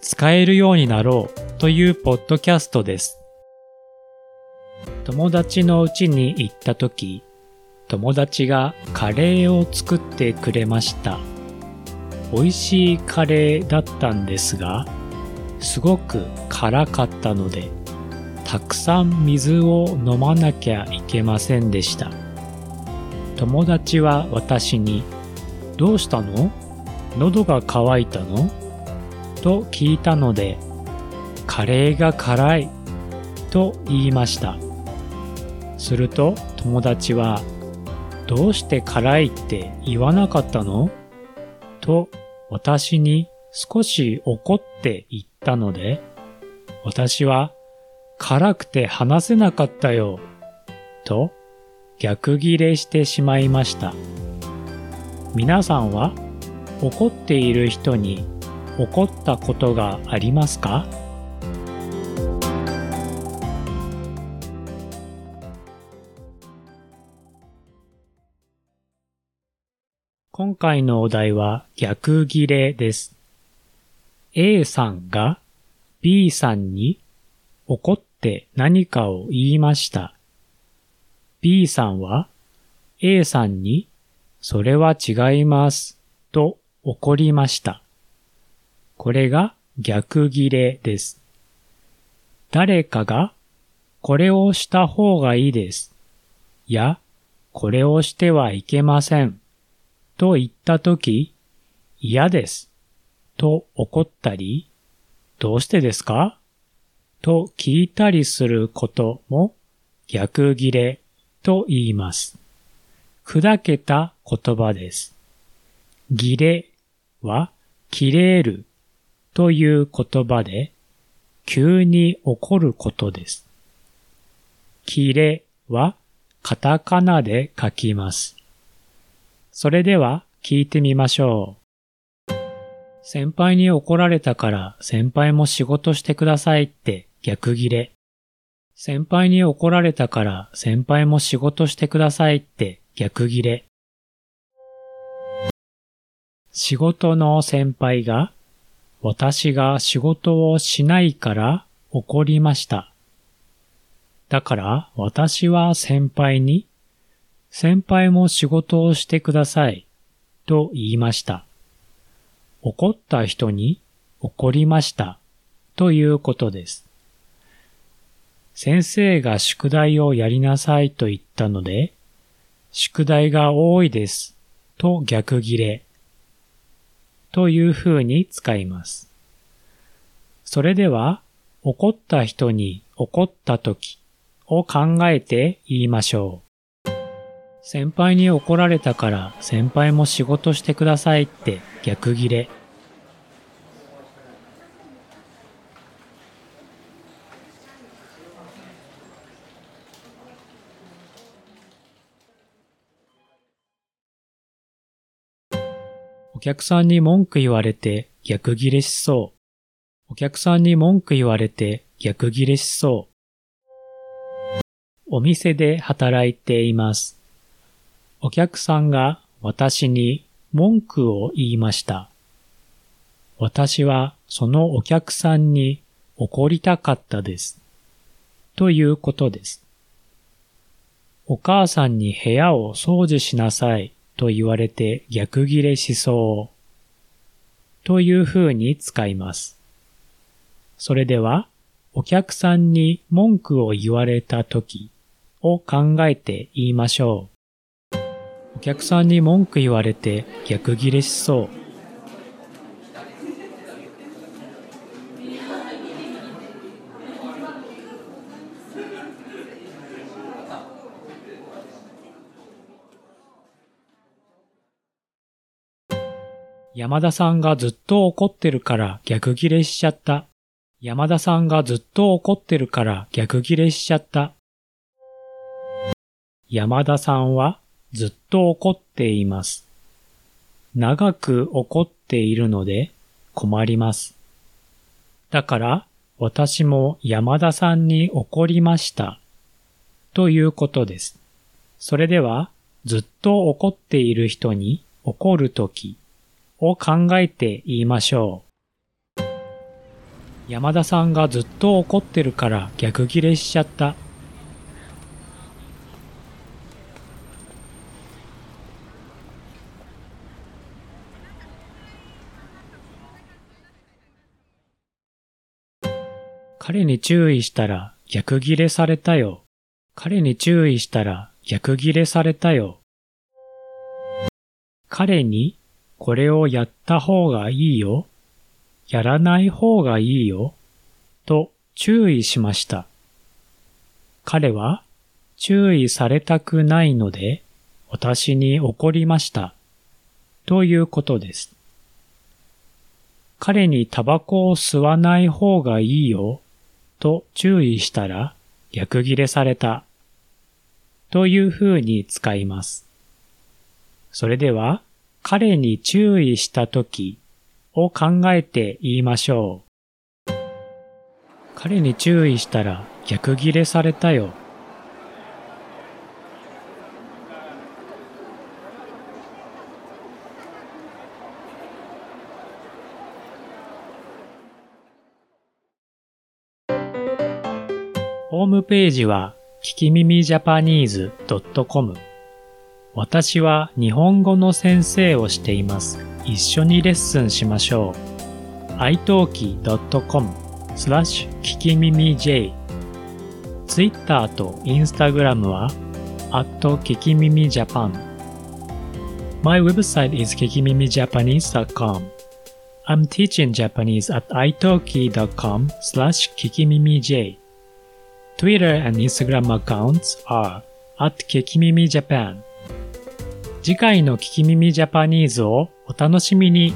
使えるようになろうというポッドキャストです。友達の家に行った時、友達がカレーを作ってくれました。美味しいカレーだったんですが、すごく辛かったので、たくさん水を飲まなきゃいけませんでした。友達は私にどうしたの？喉が渇いたの？と聞いたので、カレーが辛いと言いました。すると友達は、どうして辛いって言わなかったの？と私に少し怒って言ったので、私は辛くて話せなかったよと逆ギレしてしまいました。皆さんは怒っている人に怒ったことがありますか？今回のお題は逆ギレです。A さんが B さんに怒って何かを言いました。B さんは A さんにそれは違います。と怒りました。これが逆切れです。誰かがこれをした方がいいです。や、これをしてはいけません。と言ったとき、嫌です。と怒ったり、どうしてですか？と聞いたりすることも逆切れと言います。砕けた言葉です。ギレは、切れるという言葉で、急に起こることです。切れは、カタカナで書きます。それでは、聞いてみましょう。先輩に怒られたから先輩も仕事してくださいって逆切れ。先輩に怒られたから先輩も仕事してくださいって逆切れ。仕事の先輩が私が仕事をしないから怒りました。だから私は先輩に先輩も仕事をしてくださいと言いました。怒った人に怒りましたということです。先生が宿題をやりなさいと言ったので、宿題が多いですと逆切れという風に使います。それでは怒った人に怒った時を考えて言いましょう。先輩に怒られたから先輩も仕事してくださいって逆切れ。お客さんに文句言われて逆ギレしそう。お客さんに文句言われて逆ギレしそう。お店で働いています。お客さんが私に文句を言いました。私はそのお客さんに怒りたかったです。ということです。お母さんに部屋を掃除しなさいと言われて逆切れしそう。という風に使います。それでは、お客さんに文句を言われた時を考えて言いましょう。お客さんに文句言われて逆切れしそう。山田さんがずっと怒ってるから逆ギレしちゃった。山田さんがずっと怒ってるから逆ギレしちゃった。山田さんはずっと怒っています。長く怒っているので困ります。だから私も山田さんに怒りました。ということです。それでは、ずっと怒っている人に怒るときを考えて言いましょう。山田さんがずっと怒ってるから逆ギレしちゃった。彼に注意したら逆ギレされたよ。彼に注意したら逆ギレされたよ。彼にこれをやった方がいいよ。やらない方がいいよ。と注意しました。彼は注意されたくないので私に怒りました。ということです。彼にタバコを吸わない方がいいよ。と注意したら逆ギレされた。という風に使います。それでは、彼に注意したときを考えて言いましょう。彼に注意したら逆ギレされたよ。ホームページは、聞き耳ジャパニーズ .com 私は日本語の先生をしています。一緒にレッスンしましょう。italki.com スラッシュ聞き耳 J Twitter と Instagram は at 聞き耳ジャパン My website is kikimimijapanese.com I'm teaching Japanese at italki.com slash kikimimij Twitter and Instagram accounts are at kikimimi Japan 次回の聞き耳ジャパニーズをお楽しみに。